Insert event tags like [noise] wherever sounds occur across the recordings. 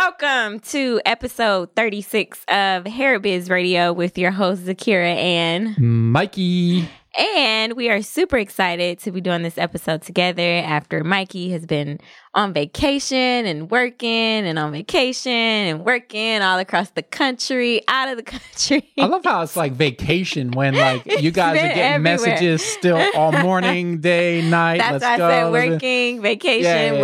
Welcome to episode 36 of Hair Biz Radio with your host, Zakira and Mikey. And we are super excited to be doing this episode together after Mikey has been on vacation and working and on vacation and working all across the country, out of the [laughs] country. I love how it's like vacation when like [laughs] you guys are getting everywhere. messages still all [laughs] morning, day, night. That's let's why I go. said working, vacation, Yeah, yeah, yeah.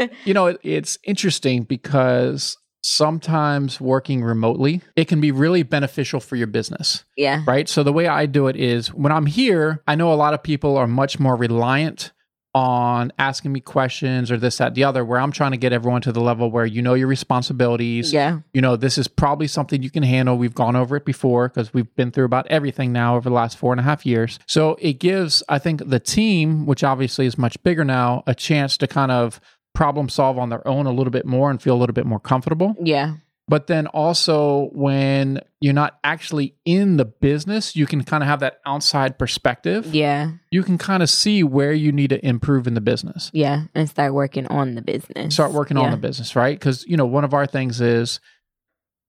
working. You know, it, it's interesting because sometimes working remotely, it can be really beneficial for your business, yeah. right? So the way I do it is when I'm here, I know a lot of people are much more reliant on asking me questions or this, that, the other, where I'm trying to get everyone to the level where you know your responsibilities. Yeah. you know, this is probably something you can handle. We've gone over it before because we've been through about everything now over the last four and a half years. So it gives, I think, the team, which obviously is much bigger now, a chance to kind of problem solve on their own a little bit more and feel a little bit more comfortable. Yeah. But then also, when you're not actually in the business, you can kind of have that outside perspective. Yeah. You can kind of see where you need to improve in the business Yeah. And start working on the business. start working on the business, right? Because you know, one of our things is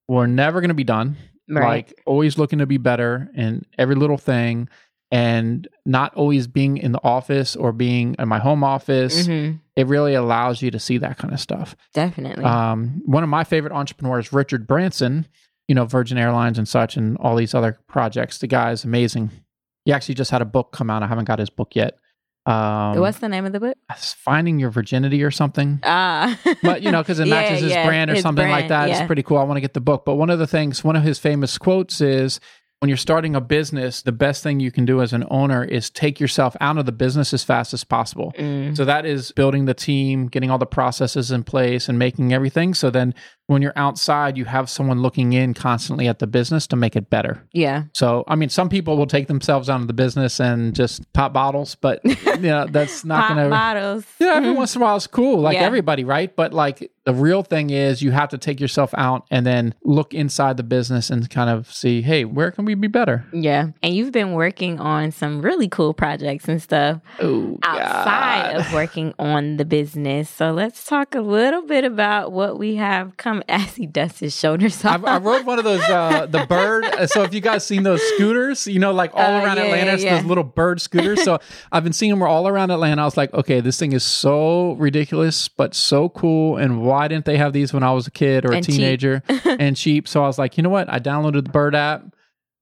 we're never going to be done. Right. Like always looking to be better in every little thing, and not always being in the office or being in my home office. hmm It really allows you to see that kind of stuff. Definitely. Um, one of my favorite entrepreneurs, Richard Branson, you know, Virgin Airlines and such, and all these other projects. The guy is amazing. He actually just had a book come out. I haven't got his book yet. Um, What's the name of the book? Finding Your Virginity or something Ah. but you know because it [laughs] Yeah, matches his yeah, brand or something like brand, that it's pretty cool i want to get the book but one of the things one of his famous quotes is when you're starting a business the best thing you can do as an owner is take yourself out of the business as fast as possible Mm. so that is building the team getting all the processes in place and making everything so then when you're outside you have someone looking in constantly at the business to make it better Yeah. so i mean some people will take themselves out of the business and just pop bottles but [laughs] you know that's not Pop gonna bottles. yeah, every mm-hmm. once in a while it's cool, like Yeah. everybody, right? But like the real thing is you have to take yourself out and then look inside the business and kind of see, hey, where can we be better? Yeah. And you've been working on some really cool projects and stuff Oh, outside of working on the business. So let's talk a little bit about what we have as he dusts his shoulders I, off. I rode one of those, uh, the bird. uh, So if you guys seen those scooters, you know, like all Oh, around yeah, Atlanta, yeah, it's yeah. those little bird scooters. So [laughs] I've been seeing them all around Atlanta. I was like, okay, this thing is so ridiculous, but so cool. And why didn't they have these when I was a kid or a And cheap. teenager [laughs] and cheap? So I was like, you know what? I downloaded the bird app.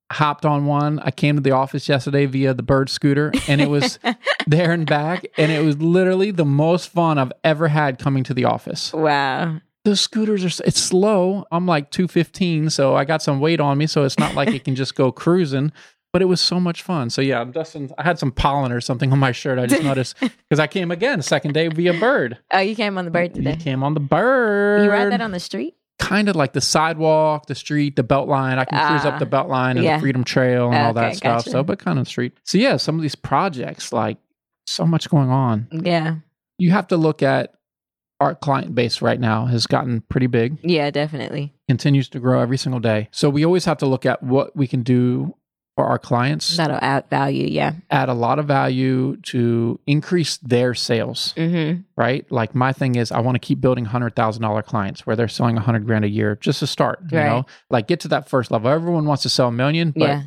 Hopped on one. I came to the office yesterday via the bird scooter and it was [laughs] there and back. And it was literally the most fun I've ever had coming to the office wow. The scooters are it's slow i'm like 215 so i got some weight on me so it's not like it can just go [laughs] cruising but it was so much fun so yeah i'm dusting i had some pollen or something on my shirt i just [laughs] noticed because i came again second day via bird Oh, you came on the bird today. you came on the bird You ride that on the street? kind of like the sidewalk the street the BeltLine i can cruise Ah, up the BeltLine and yeah. the freedom trail and all that stuff gotcha. so but kind of the street so yeah some of these projects like so much going on Yeah. you have to look at our client base right now has gotten pretty big Yeah, definitely. continues to grow every single day. So we always have to look at what we can do for our clients, That'll add value. Yeah. add a lot of value to increase their sales, Mm-hmm. right? Like my thing is I want to keep building $100,000 clients where they're selling 100 grand a year just to start, you Right. know? Like get to that first level. Everyone wants to sell a million, but Yeah.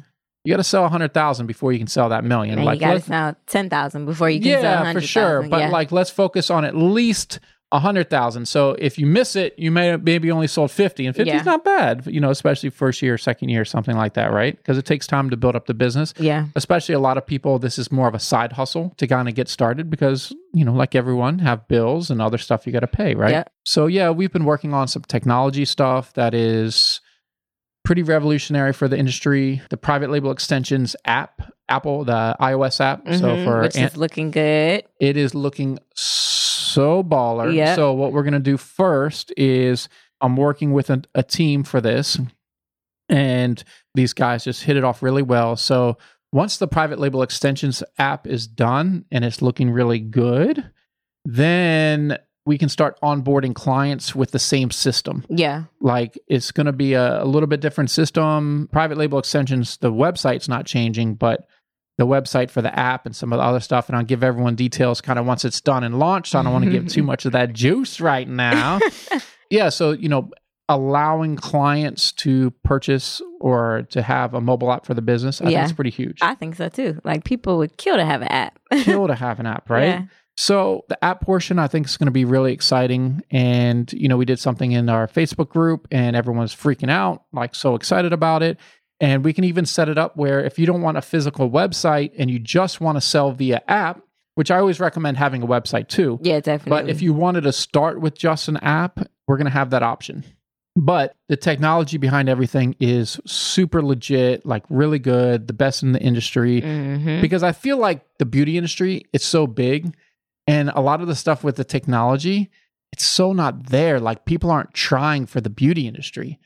you got to sell 100,000 before you can sell that million. And like you got to sell 10,000 before you can sell yeah, for sure. But yeah. like, let's focus on at least a hundred thousand. So if you miss it, you may maybe only sold fifty, and fifty Yeah. is not bad, you know, especially first year, second year, something like that, right? Because it takes time to build up the business. yeah. Especially a lot of people, this is more of a side hustle to kind of get started because you know, like everyone, have bills and other stuff you got to pay, right? Yeah. So yeah, we've been working on some technology stuff that is pretty revolutionary for the industry. The private label extensions app, Apple, the iOS app. So Mhm, for which an- is looking good. it is looking so baller. Yeah. So what we're gonna do first is I'm working with a, a team for this, and these guys just hit it off really well. So once the private label extensions app is done and it's looking really good, then we can start onboarding clients with the same system. Yeah. Like it's going to be a, a little bit different system. Private label extensions, the website's not changing, but the website for the app and some of the other stuff. And I'll give everyone details kind of once it's done and launched. I don't want to give too [laughs] much of that juice right now. [laughs] Yeah, so you know, allowing clients to purchase or to have a mobile app for the business, I Yeah. think it's pretty huge. I think so too. Like people would kill to have an app. [laughs] Kill to have an app, right? Yeah. So the app portion, I think, is going to be really exciting. And you know, we did something in our Facebook group, and everyone's freaking out, like so excited about it. And we can even set it up where if you don't want a physical website and you just want to sell via app, which I always recommend having a website too. Yeah, definitely. But if you wanted to start with just an app, we're going to have that option. But the technology behind everything is super legit, like really good, the best in the industry. Mhm. Because I feel like the beauty industry, it's so big. And a lot of the stuff with the technology, it's so not there. Like people aren't trying for the beauty industry.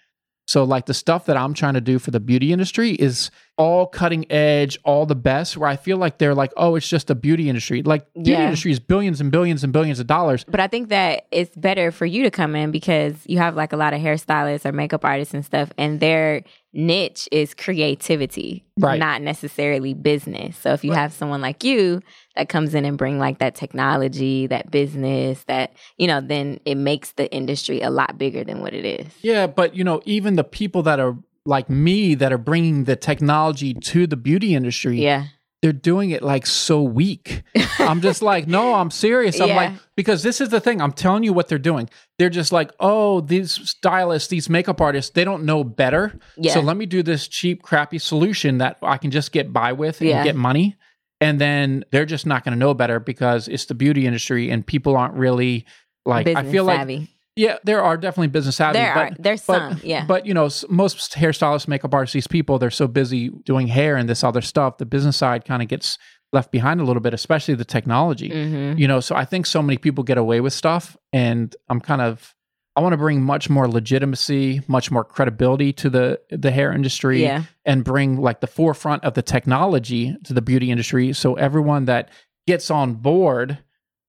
So, like the stuff that I'm trying to do for the beauty industry is all cutting edge, all the best. Where I feel like they're like, oh, it's just a beauty industry. Like beauty Yeah. industry is billions and billions and billions of dollars. But I think that it's better for you to come in because you have like a lot of hairstylists or makeup artists and stuff, and their niche is creativity, Right. not necessarily business. So if you have someone like you that comes in and bring like that technology, that business, that you know, then it makes the industry a lot bigger than what it is. Yeah, but you know, even the people that are like me that are bringing the technology to the beauty industry, Yeah, they're doing it like so weak. [laughs] I'm just like, no, I'm serious. I'm Yeah. like, because this is the thing. I'm telling you what they're doing. They're just like, oh, these stylists, these makeup artists, they don't know better. yeah, So let me do this cheap, crappy solution that I can just get by with and Yeah. get money. And then they're just not going to know better because it's the beauty industry and people aren't really like, business I feel like, savvy. Yeah, there are definitely business savvy. there but are there's but, some, yeah, But you know, most hairstylists, makeup artists, these people, they're so busy doing hair and this other stuff. The business side kind of gets left behind a little bit, especially the technology. hmm You know, so I think so many people get away with stuff, and I'm kind of I want to bring much more legitimacy, much more credibility to the the hair industry, yeah, and bring like the forefront of the technology to the beauty industry. So everyone that gets on board.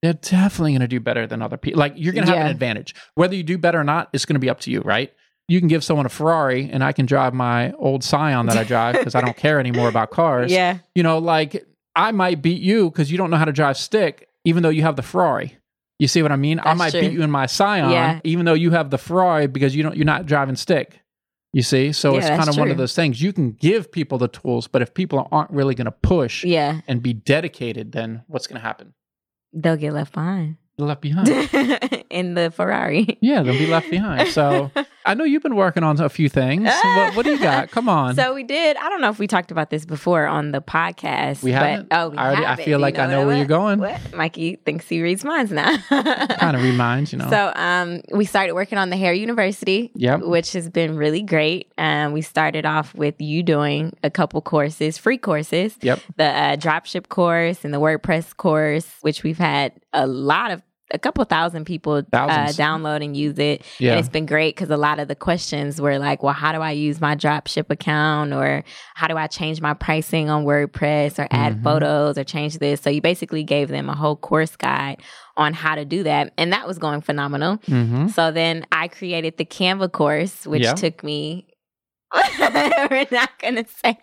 They're definitely going to do better than other people. Like you're going to have an advantage. Whether you do better or not, it's going to be up to you, right? you can give someone a Ferrari and I can drive my old Scion that I drive because I don't care anymore about cars. [laughs] yeah, You know, like I might beat you because you don't know how to drive stick, even though you have the Ferrari. You see what I mean? That's I might true. beat you in my Scion, Yeah. even though you have the Ferrari because you don't you're not driving stick. You see? So Yeah, it's kind of one of those things. You can give people the tools, but if people aren't really going to push yeah. and be dedicated, then what's going to happen? They'll get left behind They're left behind. [laughs] in the Ferrari. yeah, they'll be left behind. So [laughs] I know you've been working on a few things. [laughs] what, what do you got? Come on. So we did. I don't know if we talked about this before on the podcast. We but- haven't? oh, we I already- I feel You like I know where you're going. What? Mikey thinks he reads minds now. [laughs] kind of reminds, you know. So um, we started working on the Hair University, Yep. which has been really great. Um, we started off with you doing a couple courses, free courses, Yep. the uh, dropship course and the WordPress course, which we've had a lot of a couple thousand people uh, download and use it. Yeah. And it's been great because a lot of the questions were like, well, how do I use my dropship account? Or how do I change my pricing on WordPress or add Mhm. photos or change this? So you basically gave them a whole course guide on how to do that. And that was going phenomenal. hmm So then I created the Canva course, which Yeah. took me. [laughs] We're not going to say.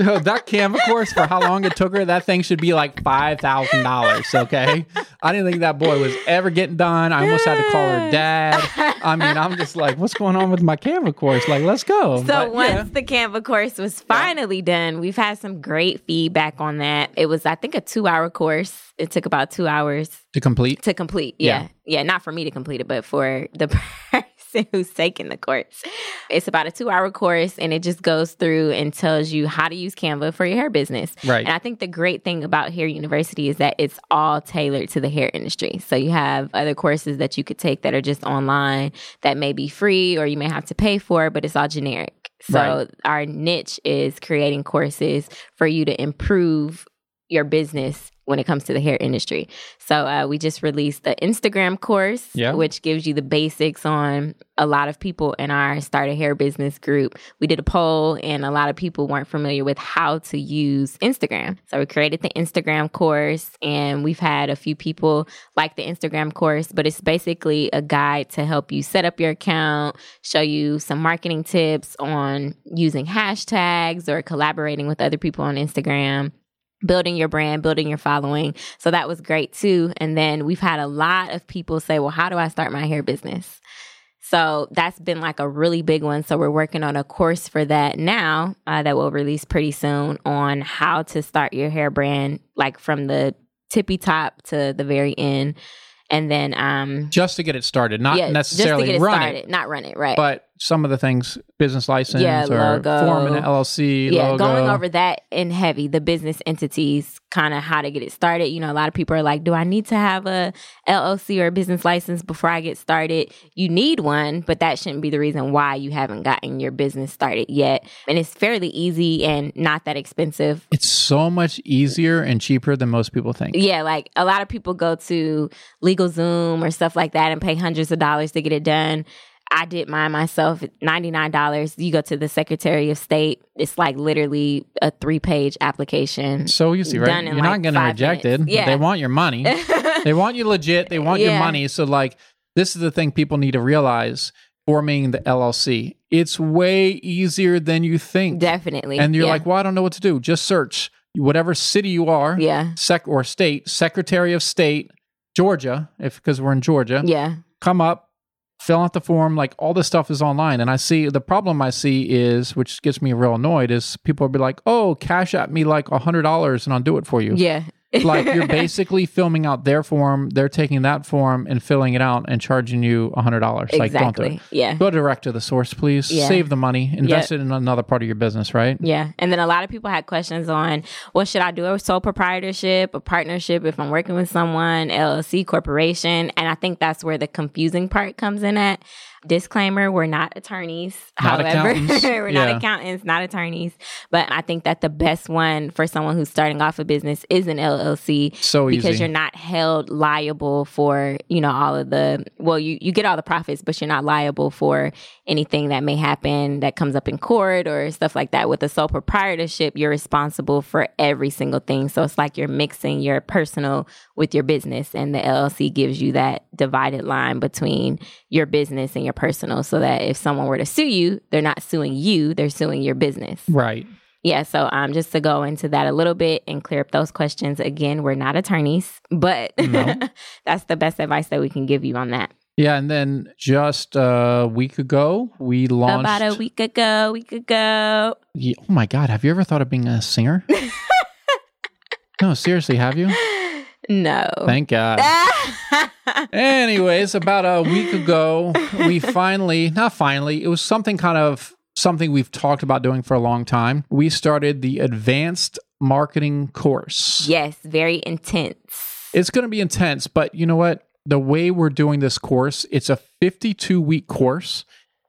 Oh, that Canva course for how long it took her, that thing should be like five thousand dollars. Okay, I didn't think that boy was ever getting done. I almost had to call her dad. I mean, I'm just like, what's going on with my Canva course? Like, let's go. So But, once yeah. the Canva course was finally done, we've had some great feedback on that. It was, I think, a two hour course. It took about two hours to complete, to complete. Yeah. Yeah. Yeah. Not for me to complete it, but for the [laughs] who's taking the course. It's about a two hour course and it just goes through and tells you how to use Canva for your hair business. right? And I think the great thing about Hair University is that it's all tailored to the hair industry. So you have other courses that you could take that are just online that may be free or you may have to pay for, but it's all generic. So Right. our niche is creating courses for you to improve your business when it comes to the hair industry. So uh, we just released the Instagram course, Yeah. which gives you the basics on a lot of people in our start a hair business group. We did a poll, and a lot of people weren't familiar with how to use Instagram. So we created the Instagram course, and we've had a few people like the Instagram course, but it's basically a guide to help you set up your account, show you some marketing tips on using hashtags or collaborating with other people on Instagram building your brand, building your following. So that was great too. And then we've had a lot of people say, well, how do I start my hair business? So that's been like a really big one. So we're working on a course for that now uh, that will release pretty soon on how to start your hair brand, like from the tippy top to the very end. And then, um, just to get it started, not yeah, necessarily just to get it run started, it, not run it, right? but some of the things, business license Yeah, or logo. forming an LLC, yeah, logo. going over that in heavy, the business entities, kind of how to get it started. You know, a lot of people are like, "Do I need to have a LLC or a business license before I get started?" You need one, but that shouldn't be the reason why you haven't gotten your business started yet. And it's fairly easy and not that expensive. It's so much easier and cheaper than most people think. Yeah, like a lot of people go to LegalZoom or stuff like that and pay hundreds of dollars to get it done. I did mine myself, $99. You go to the Secretary of State, it's like literally a three page application. So easy, right? Done You're in not going to five rejected. minutes. Yeah. They want your money. [laughs] they want you legit. They want your money. So, like, this is the thing people need to realize forming the LLC. It's way easier than you think. Definitely. And you're Yeah. like, well, I don't know what to do. Just search whatever city you are, yeah. sec or state, Secretary of State, Georgia, if because we're in Georgia. Yeah. Come up, fill out the form. Like all this stuff is online. And I see the problem I see is, which gets me real annoyed, is people will be like, oh, cash at me like a hundred dollars and I'll do it for you Yeah. Like you're [laughs] basically filming out their form they're taking that form and filling it out and charging you a hundred dollars like don't do exactly. it Yeah. go direct to the source please Yeah. save the money invest it in another part of your business right Yeah. And then a lot of people had questions on, well, should I do a sole proprietorship, a partnership if I'm working with someone, LLC, corporation? And I think that's where the confusing part comes in at. Disclaimer, we're not attorneys. Not However, [laughs] we're [laughs] Yeah. not accountants, not attorneys. But I think that the best one for someone who's starting off a business is an LLC so because easy you're not held liable for you know all of the well you you get all the profits but you're not liable for anything that may happen that comes up in court or stuff like that with a sole proprietorship you're responsible for every single thing so it's like you're mixing your personal with your business and the LLC gives you that divided line between your business and your personal so that if someone were to sue you they're not suing you they're suing your business right yeah, so um, just to go into that a little bit and clear up those questions. Again, we're not attorneys, but No. [laughs] that's the best advice that we can give you on that. Yeah and then just a week ago we launched About a week ago, week ago. Ye- oh my god have you ever thought of being a singer [laughs] no seriously have you No. thank god [laughs] Anyways, about a week ago, we finally, not finally, it was something kind of something we've talked about doing for a long time. We started the advanced marketing course. yes, very intense. It's going to be intense, but you know what? The way we're doing this course, it's a 52 week course.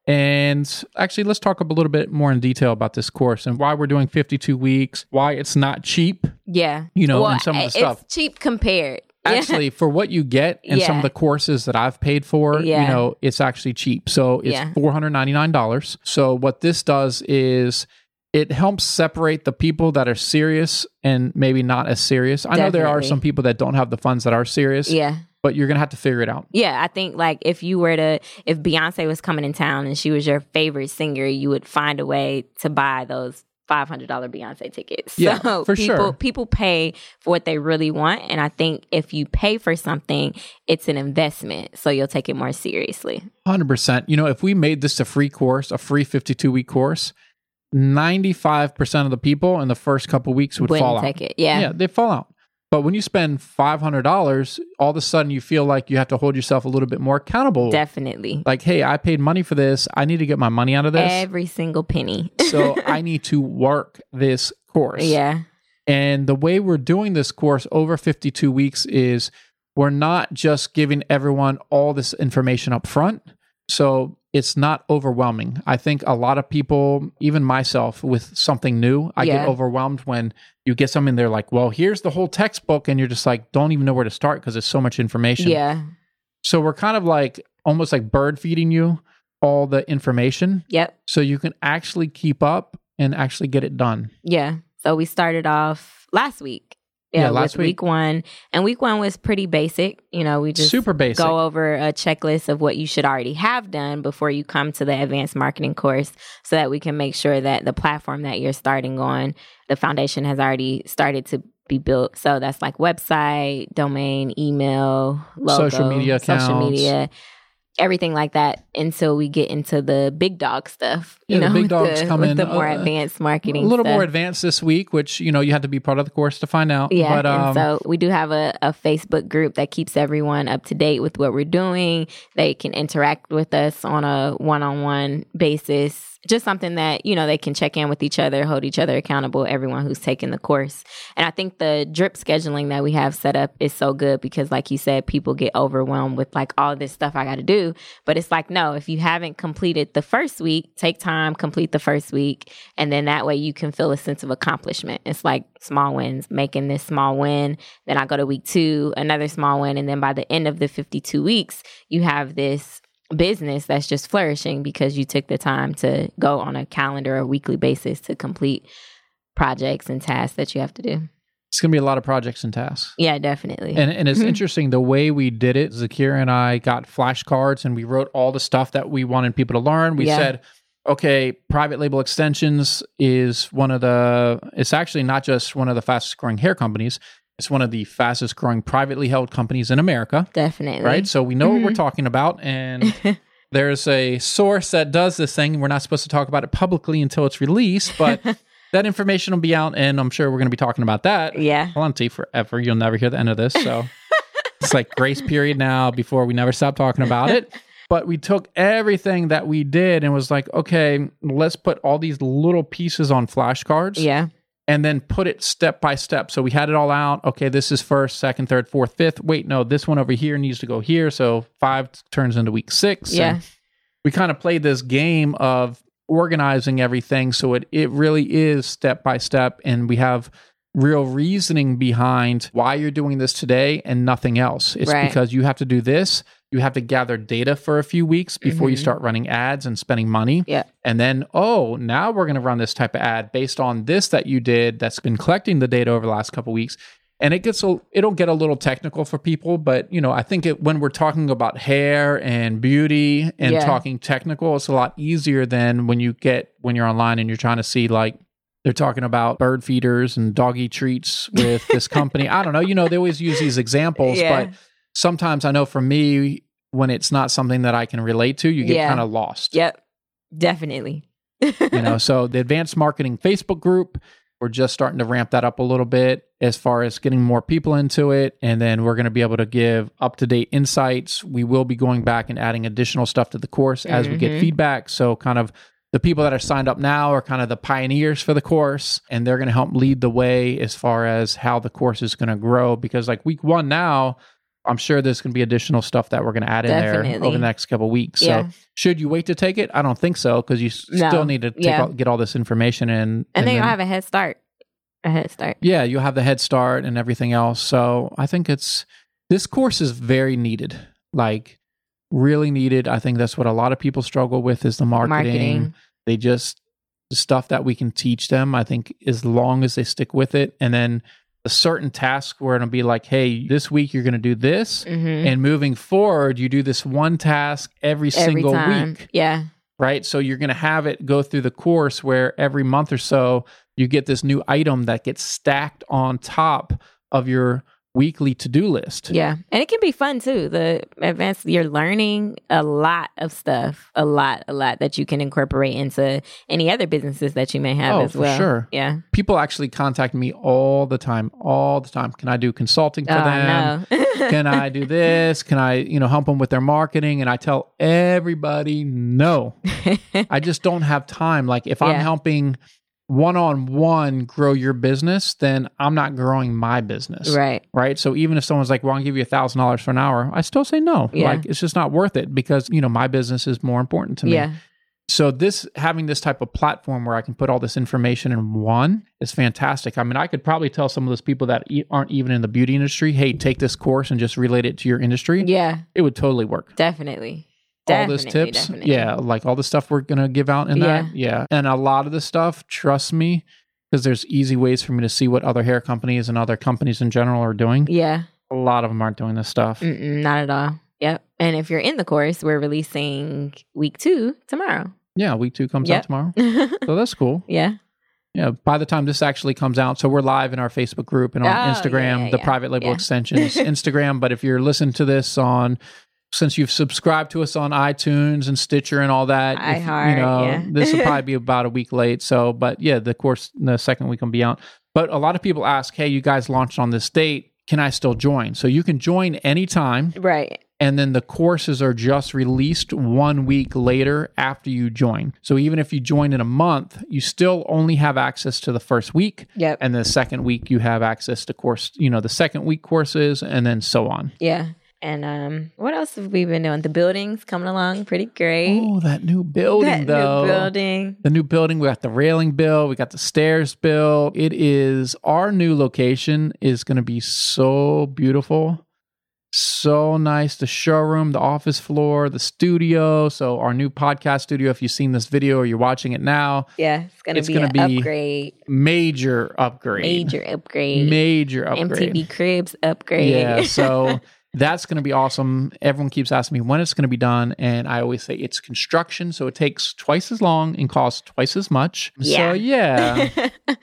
And actually, let's talk a little bit more in detail about this course and why we're doing 52 weeks, why it's not cheap, Yeah. you know, well, and some of the it's stuff. cheap compared. [laughs] actually for what you get and some of the courses that I've paid for, you know, it's actually cheap. So it's Yeah. four hundred ninety nine dollars. So what this does is it helps separate the people that are serious and maybe not as serious. I know there are some people that don't have the funds that are serious, Yeah. But you're gonna have to figure it out. Yeah, I think like if you were to if Beyonce was coming in town and she was your favorite singer, you would find a way to buy those five hundred dollar Beyonce tickets. Yeah, so for people sure. people pay for what they really want, and I think if you pay for something, it's an investment, so you'll take it more seriously. Hundred percent. You know, if we made this a free course, a free fifty two week course, ninety five percent of the people in the first couple weeks would Wouldn't fall out. take it. Yeah. yeah, they fall out. But when you spend five hundred dollars, all of a sudden you feel like you have to hold yourself a little bit more accountable. definitely. like, hey, I paid money for this. I need to get my money out of this. Every single penny. [laughs] so I need to work this course. yeah. And the way we're doing this course over 52 weeks is we're not just giving everyone all this information up front. So it's not overwhelming. I think a lot of people, even myself, with something new, I Yeah. get overwhelmed when you get something, they're like, well, here's the whole textbook. And you're just like, don't even know where to start because there's so much information. Yeah. So we're kind of like almost like bird feeding you all the information Yep. so you can actually keep up and actually get it done. Yeah. So we started off last week. Yeah, last with week. week one. And week one was pretty basic. You know, we just Super basic. go over a checklist of what you should already have done before you come to the advanced marketing course so that we can make sure that the platform that you're starting on, the foundation has already started to be built. So that's like website, domain, email, logo, Social media social media. Everything like that until we get into the big dog stuff. You Yeah, the know, big [laughs] with dogs the, come in, the more uh, advanced marketing. a little stuff. more advanced this week, which you know you had to be part of the course to find out. Yeah, but um, so we do have a, a Facebook group that keeps everyone up to date with what we're doing. They can interact with us on a one on one basis. Just something that, you know, they can check in with each other, hold each other accountable, everyone who's taking the course. And I think the drip scheduling that we have set up is so good because, like you said, people get overwhelmed with like all this stuff I got to do. But it's like, no, if you haven't completed the first week, take time, complete the first week. And then that way you can feel a sense of accomplishment. It's like small wins, making this small win. Then I go to week two, another small win. And then by the end of the 52 weeks, you have this business that's just flourishing because you took the time to go on a calendar or weekly basis to complete projects and tasks that you have to do. it's gonna be a lot of projects and tasks. Yeah, definitely. And, and it's Mhm. interesting the way we did it. Zakira and I got flashcards and we wrote all the stuff that we wanted people to learn. We Yeah. said, okay, private label extensions is one of the, it's actually not just one of the fastest growing hair companies, it's one of the fastest growing privately held companies in America, definitely. right? So we know what we're Mhm. talking about. And [laughs] there's a source that does this thing. We're not supposed to talk about it publicly until it's released, but [laughs] that information will be out. And I'm sure we're going to be talking about that yeah. plenty forever. You'll never hear the end of this. So [laughs] it's like grace period now before we never stop talking about it. But we took everything that we did and was like, okay, let's put all these little pieces on flashcards Yeah. And then put it step by step. So we had it all out. Okay, this is first, second, third, fourth, fifth. Wait, no, this one over here needs to go here. So five turns into week six. Yeah. And we kind of played this game of organizing everything so it it really is step by step and we have real reasoning behind why you're doing this today and nothing else it's Right. because you have to do this you have to gather data for a few weeks before you Mhm. start running ads and spending money Yeah. and then oh now we're going to run this type of ad based on this that you did that's been collecting the data over the last couple weeks and it gets a it'll get a little technical for people but you know i think it, when we're talking about hair and beauty and Yeah. talking technical it's a lot easier than when you get when you're online and you're trying to see like they're talking about bird feeders and doggy treats with this [laughs] company i don't know you know they always use these examples Yeah. but sometimes i know for me when it's not something that i can relate to you get Yeah. kind of lost Yep. Definitely. you know [laughs] so the advanced marketing facebook group we're just starting to ramp that up a little bit as far as getting more people into it and then we're going to be able to give up to date insights we will be going back and adding additional stuff to the course as we get Mhm. feedback so kind of the people that are signed up now are kind of the pioneers for the course and they're going to help lead the way as far as how the course is going to grow because like week one now i'm sure there's going to be additional stuff that we're going to add in there over the next couple weeks Yeah. so should you wait to take it? I don't think so because you s- No. still need to take Yeah. all, get all this information in. and, then then- you'll have a head start. A head start. yeah, you'll have the head start and everything else. So I think it's this course is very needed, like really needed. I think that's what a lot of people struggle with is the marketing. Marketing. They just the stuff that we can teach them. I think as long as they stick with it, and then a certain task where it'll be like, hey, this week you're going to do this. Mm-hmm. And moving forward, you do this one task every, Every single time. week. Yeah. right? So you're going to have it go through the course where every month or so you get this new item that gets stacked on top of your weekly to-do list. Yeah. And it can be fun too. The advanced, you're learning a lot of stuff, a lot, a lot that you can incorporate into any other businesses that you may have Oh, as for well. sure. Yeah. People actually contact me all the time, all the time. Can I do consulting for oh, them? no. [laughs] Can I do this? Can I, you know, help them with their marketing? And I tell everybody no. [laughs] I just don't have time. Like if I'm helping one on one grow your business, then I'm not growing my business. right. right? So even if someone's like, "Well, I'll give you a thousand dollars for an hour," I still say no. Yeah. Like it's just not worth it because you know my business is more important to me. Yeah. So this having this type of platform where I can put all this information in one is fantastic. I mean, I could probably tell some of those people that e- aren't even in the beauty industry, "Hey, take this course and just relate it to your industry." Yeah. It would totally work. Definitely. All those tips, definitely. yeah, like all the stuff we're gonna give out in that, yeah, and a lot of the stuff, trust me, because there's easy ways for me to see what other hair companies and other companies in general are doing. Yeah. A lot of them aren't doing this stuff. Mm-mm, not at all. Yep. And if you're in the course, we're releasing week two tomorrow. Yeah, week two comes Yep. out tomorrow. [laughs] So that's cool. yeah. Yeah, by the time this actually comes out, so we're live in our Facebook group and on Oh, Instagram, yeah, the yeah, private label yeah. extensions [laughs] Instagram. But if you're listening to this on since you've subscribed to us on iTunes and Stitcher and all that, if, iHeart, you know, yeah. [laughs] this will [laughs] probably be about a week late. So, but yeah, the course, the second week will be out. But a lot of people ask, hey, you guys launched on this date. Can I still join? So you can join anytime. Right. And then the courses are just released one week later after you join. So even if you join in a month, you still only have access to the first week. Yep. And the second week, you have access to course, you know, the second week courses and then so on. Yeah. And um, what else have we been doing? The building's coming along pretty great. Oh, that new building, that though. new building. The new building, we got the railing built, we got the stairs built. It is our new location is going to be so beautiful. So nice. The showroom, the office floor, the studio. So, our new podcast studio, if you've seen this video or you're watching it now, Yeah, it's gonna be gonna an be upgrade, major upgrade. major upgrade, Major upgrade. MTV Cribs upgrade. Yeah. So, [laughs] that's going to be awesome. Everyone keeps asking me when it's going to be done. And I always say it's construction. So, it takes twice as long and costs twice as much. Yeah. So, yeah. [laughs]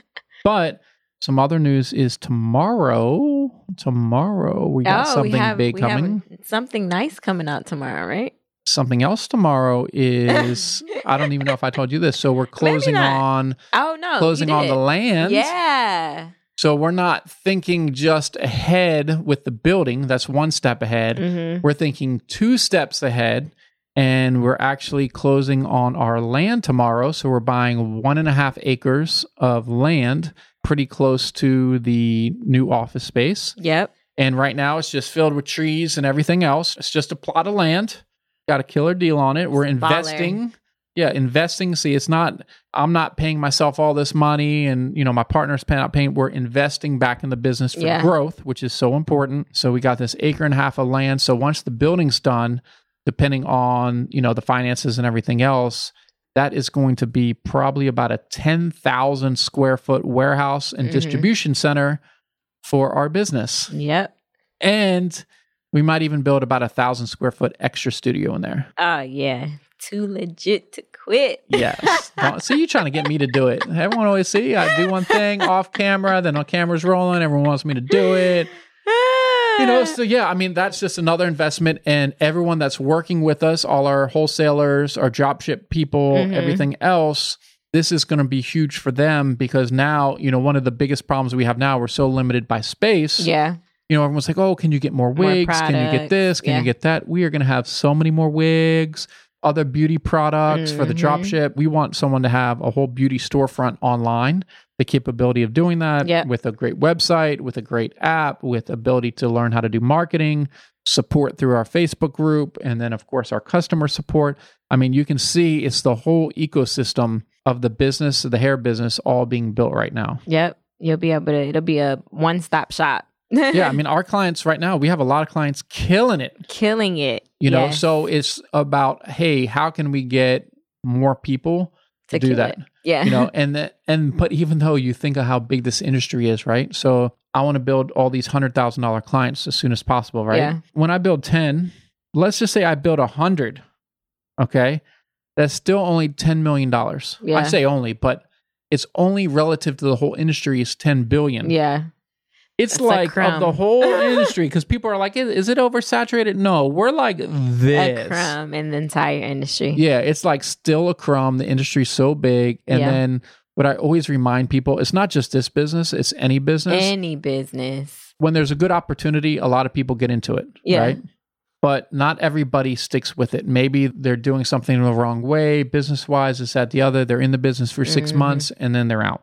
But some other news is tomorrow. Tomorrow we got oh, something we have big coming. something nice coming out tomorrow, right? Something else tomorrow is [laughs] I don't even know if I told you this. So we're closing on Oh no, closing on the land. Yeah. So we're not thinking just ahead with the building. That's one step ahead. hmm We're thinking two steps ahead. And we're actually closing on our land tomorrow. So we're buying one and a half acres of land pretty close to the new office space. Yep. And right now it's just filled with trees and everything else. It's just a plot of land. Got a killer deal on it. We're investing. Yeah, investing. See, it's not, I'm not paying myself all this money and, you know, my partner's paying out paying. We're investing back in the business for Yeah. growth, which is so important. So we got this acre and a half of land. So once the building's done, depending on, you know, the finances and everything else, that is going to be probably about a 10,000 square foot warehouse and Mhm. distribution center for our business. Yep. And we might even build about a thousand square foot extra studio in there. Oh yeah. Too legit to quit. Yes. Don't- see, you trying to get me to do it. Everyone always see I do one thing off camera, then on camera's rolling. Everyone wants me to do it. You know, so yeah, I mean, that's just another investment. And everyone that's working with us, all our wholesalers, our dropship people, Mhm. everything else, this is going to be huge for them because now, you know, one of the biggest problems we have now, we're so limited by space. yeah. you know, everyone's like, oh, can you get more More wigs? can you get this? Can yeah. you get that? We are going to have so many more wigs, other beauty products for the Mhm. dropship. We want someone to have a whole beauty storefront online, the capability of doing that Yep. with a great website, with a great app, with ability to learn how to do marketing, support through our Facebook group, and then, of course, our customer support. I mean, you can see it's the whole ecosystem of the business, the hair business, all being built right now. Yep. You'll be able to. It'll be a one-stop shop. Yeah, I [laughs] mean, our clients right now, we have a lot of clients killing it killing it. you know Yes. so it's about hey how can we get more people to, do that it. Yeah. you know [laughs] and the, and but even though you think of how big this industry is right so i want to build all these hundred thousand dollar clients as soon as possible right Yeah. when i build 10 let's just say i build a hundred okay that's still only 10 million dollars i say only but it's only relative to the whole industry is 10 billion yeah. It's a like of the whole [laughs] industry because people are like, is, is it oversaturated? No, we're like this. A crumb in the entire industry. Yeah, it's like still a crumb. The industry's so big. And Yeah. then what I always remind people, it's not just this business, it's any business. Any business. when there's a good opportunity, a lot of people get into it. Yeah. Right. But not everybody sticks with it. Maybe they're doing something in the wrong way, business wise, this, that, the other. They're in the business for 6 Mhm. months and then they're out.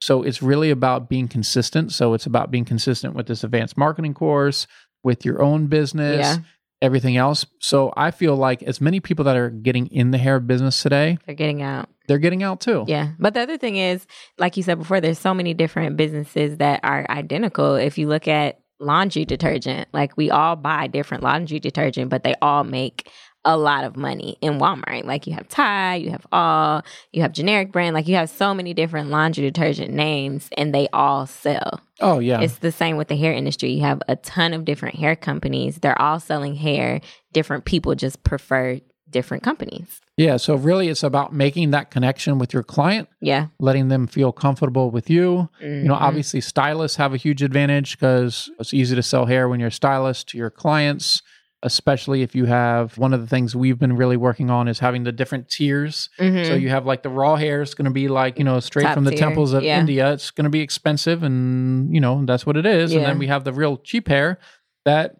So it's really about being consistent. So it's about being consistent with this advanced marketing course, with your own business, Yeah. everything else. So I feel like as many people that are getting in the hair business today, They're getting out. they're getting out too. Yeah. But the other thing is, like you said before, there's so many different businesses that are identical. If you look at laundry detergent, like we all buy different laundry detergent, but they all make a lot of money in Walmart. Like you have Tide, you have All, you have generic brand, like you have so many different laundry detergent names and they all sell. Oh yeah. It's the same with the hair industry. You have a ton of different hair companies. They're all selling hair. Different people just prefer different companies. yeah. So really it's about making that connection with your client, Yeah. letting them feel comfortable with you. You know, Mhm. obviously stylists have a huge advantage because it's easy to sell hair when you're a stylist to your clients. Especially if you have one of the things we've been really working on is having the different tiers. Mhm. So you have like the raw hair is going to be like, you know, straight Top from the tier, temples of yeah. India. It's going to be expensive and, you know, that's what it is. And then we have the real cheap hair that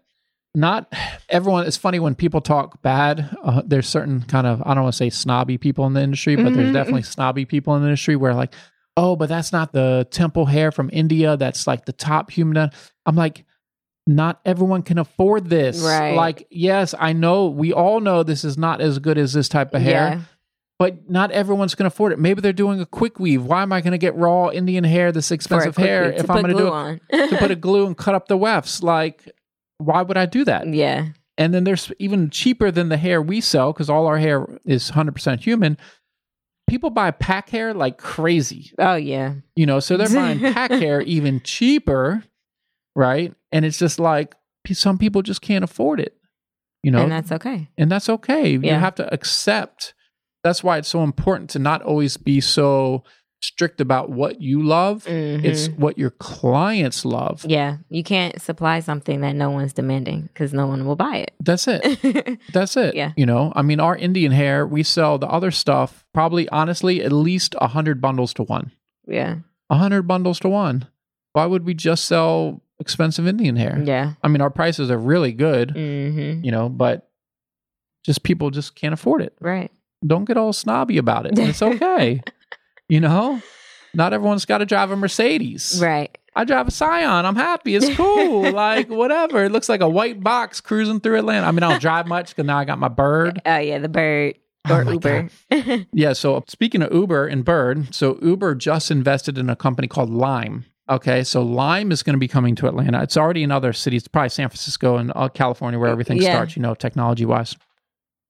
not everyone, it's funny when people talk bad. Uh, there's certain kind of, I don't want to say snobby people in the industry, but there's Mhm. definitely snobby people in the industry where like, oh, but that's not the temple hair from India. That's like the top human. I'm like, not everyone can afford this. Right. Like, yes, I know we all know this is not as good as this type of hair Yeah. but not everyone's going to afford it. Maybe they're doing a quick weave. Why am I going to get raw Indian hair, this expensive hair, if I'm going to do it [laughs] to put a glue and cut up the wefts? Like, why would I do that? [laughs] yeah. And then there's even cheaper than the hair we sell because all our hair is 100% human. People buy pack hair like crazy, Oh yeah. you know, so they're buying [laughs] pack hair even cheaper, right? And it's just like some people just can't afford it, you know, and that's okay. and that's okay. You have to accept. That's why it's so important to not always be so strict about what you love. It's Mhm. what your clients love. yeah. You can't supply something that no one's demanding because no one will buy it. That's it. it. [laughs] That's it. Yeah. You know, I mean, our Indian hair, we sell the other stuff probably, honestly, at least a hundred bundles to one. yeah. A hundred bundles to one. Why would we just sell expensive Indian hair? Yeah. I mean, our prices are really good, hmm you know, but just people just can't afford it. Right. don't get all snobby about it. It's okay. [laughs] you know, not everyone's got to drive a Mercedes. Right. I drive a Scion. I'm happy. It's cool. [laughs] like whatever. It looks like a white box cruising through Atlanta. I mean, I don't drive much because now I got my bird. [laughs] Oh yeah, the bird Oh or my Uber. Yeah. So speaking of Uber and Bird, so Uber just invested in a company called Lime. Okay, so Lime is going to be coming to Atlanta. It's already in other cities, probably San Francisco and uh, California, where everything Yeah. starts. You know, technology wise.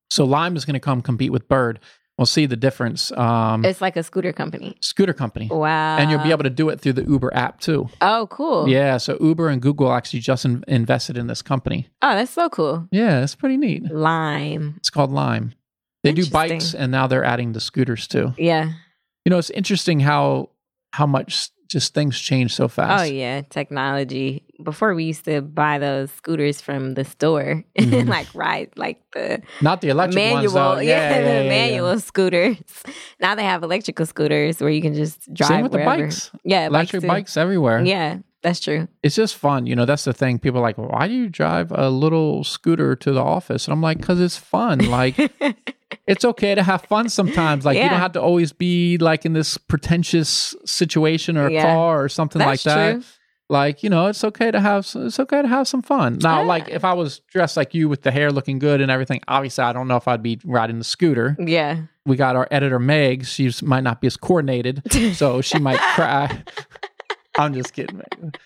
So Lime is going to come compete with Bird. We'll see the difference. Um, it's like a scooter company. scooter company. Wow. and you'll be able to do it through the Uber app too. Oh, cool. Yeah, so Uber and Google actually just in- invested in this company. Oh, that's so cool. Yeah, it's pretty neat. Lime. It's called Lime. They do bikes and now they're adding the scooters too. Yeah. You know, it's interesting how how much just things change so fast. Oh yeah, technology. Before we used to buy those scooters from the store, [laughs] Mhm. like ride like the Not the electric manual, ones yeah, the yeah, yeah. manual scooters. [laughs] Now they have electrical scooters where you can just drive Same with wherever. the bikes. Yeah, Electric too. bikes everywhere. Yeah, that's true. It's just fun. You know, that's the thing. People are like, why do you drive a little scooter to the office? And I'm like, because it's fun. Like, [laughs] it's okay to have fun sometimes. Like you don't have to always be like in this pretentious situation or a Yeah. car or something like that. true. Like you know, it's okay to have it's okay to have some fun. Now, Yeah. like if I was dressed like you with the hair looking good and everything, obviously I don't know if I'd be riding the scooter. Yeah. We got our editor Meg. She might not be as coordinated, so she [laughs] might cry. I'm just kidding. Meg.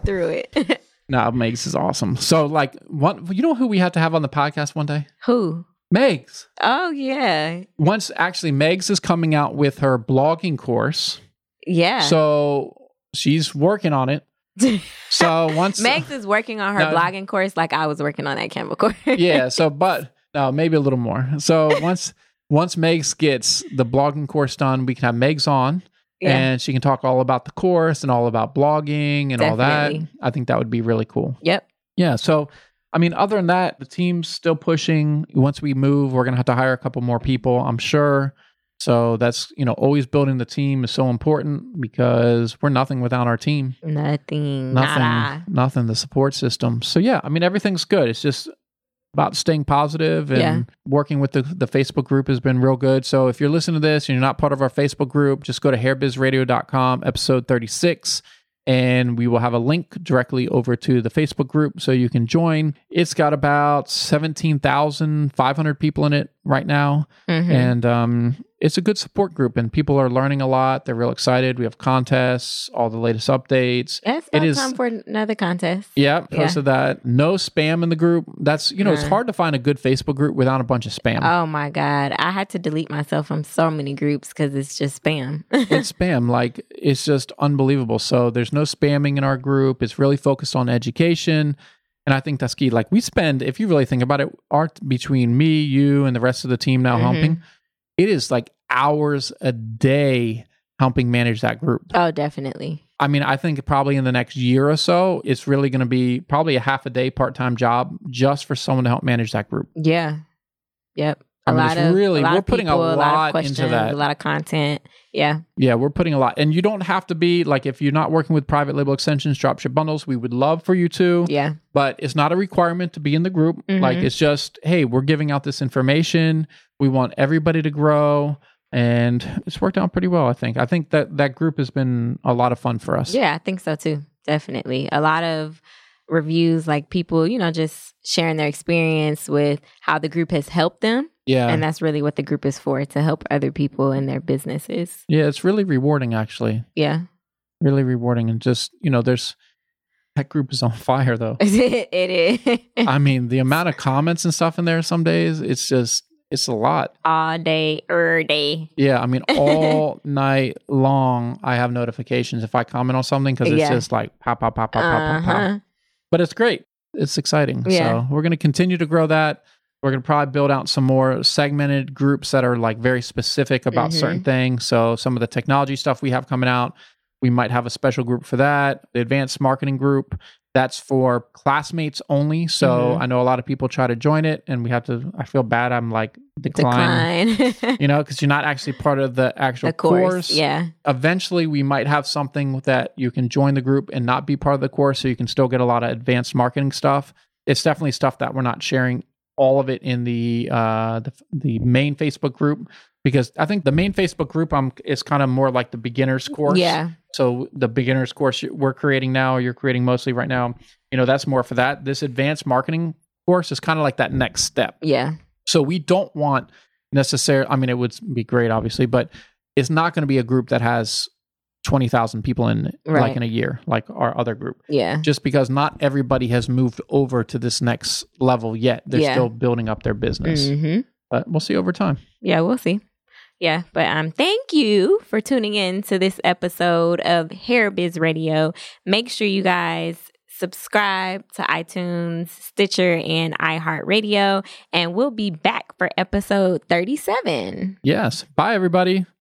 [laughs] Through it. [laughs] No, Meg's is awesome. So like one, you know who we had to have on the podcast one day? Who? Meg's. Oh yeah. Once actually, Meg's is coming out with her blogging course. Yeah. So she's working on it. [laughs] So once [laughs] Megs is working on her No. blogging course like I was working on that Canva course. [laughs] yeah. So but no, maybe a little more. So once once Megs gets the blogging course done, we can have Megs on. Yeah. And she can talk all about the course and all about blogging and all that. I think that would be really cool. Yep. Yeah. So, I mean, other than that, the team's still pushing. Once we move, we're going to have to hire a couple more people, I'm sure. So that's, you know, always building the team is so important because we're nothing without our team. Nothing. Nothing, Nada. nothing, the support system. So, yeah, I mean, everything's good. It's just about staying positive and Yeah. working with the, the Facebook group has been real good. So, if you're listening to this and you're not part of our Facebook group, just go to hairbizradio.com, episode 36 and we will have a link directly over to the Facebook group so you can join. It's got about 17,500 people in it right now. Mhm. And um, it's a good support group, and people are learning a lot. They're real excited. We have contests, all the latest updates. It's it is- time for another contest. Yeah, posted that. No spam in the group. That's, you know, it's hard to find a good Facebook group without a bunch of spam. Oh my God. I had to delete myself from so many groups because it's just spam. [laughs] it's spam. Like it's just unbelievable. So there's no spamming in our group. It's really focused on education. And I think that's key. Like we spend, if you really think about it, art between me, you, and the rest of the team now Mhm. humping, it is like hours a day helping manage that group. oh, definitely. I mean, I think probably in the next year or so, it's really going to be probably a half a day part time job just for someone to help manage that group. Yeah. Yep. I A mean, lot it's of really- a lot we're of putting a people, lot of lot into questions, that. A lot of content. Yeah. Yeah, we're putting a lot. And you don't have to be like, if you're not working with private label extensions, dropship bundles, we would love for you to, Yeah. but it's not a requirement to be in the group. Mhm. Like, it's just, hey, we're giving out this information. We want everybody to grow. And it's worked out pretty well, I think. I think that that group has been a lot of fun for us. Yeah, I think so too. Definitely. A lot of reviews, like people, you know, just sharing their experience with how the group has helped them. Yeah. And that's really what the group is for to help other people in their businesses. yeah, it's really rewarding, actually. Yeah. Really rewarding. And just, you know, there's that group is on [laughs] fire, though. [laughs] it is. I mean, the amount of comments and stuff in there some days, it's just, it's a lot. All day, er day. Yeah, I mean, [laughs] all night long, I have notifications if I comment on something because it's Yeah. just like pop, pop, pop, pop, pop, pop, pop. Uh-huh. But it's great. It's exciting. Yeah. So we're going to continue to grow that. We're going to probably build out some more segmented groups that are like very specific about Mhm. certain things. So some of the technology stuff we have coming out, we might have a special group for that. The advanced marketing group, that's for classmates only. So Mhm. I know a lot of people try to join it and we have to, I feel bad. I'm like, decline. Decline. [laughs] You know, because you're not actually part of the actual the course. course. Yeah. Eventually, we might have something that you can join the group and not be part of the course, so you can still get a lot of advanced marketing stuff. It's definitely stuff that we're not sharing all of it in the uh, the, the main Facebook group because I think the main Facebook group um is kind of more like the beginners course. Yeah. So the beginners course we're creating now, you're creating mostly right now. You know, that's more for that. This advanced marketing course is kind of like that next step. Yeah. So we don't want necessarily, I mean, it would be great, obviously, but it's not going to be a group that has 20,000 people in it, like in a year, like our other group, Yeah. just because not everybody has moved over to this next level yet. They're Yeah. still building up their business, hmm but we'll see over time. Yeah, we'll see. Yeah, but um, thank you for tuning in to this episode of Hair Biz Radio. Make sure you guys subscribe to iTunes, Stitcher, and iHeartRadio, and we'll be back for episode thirty-seven. Yes. Bye, everybody.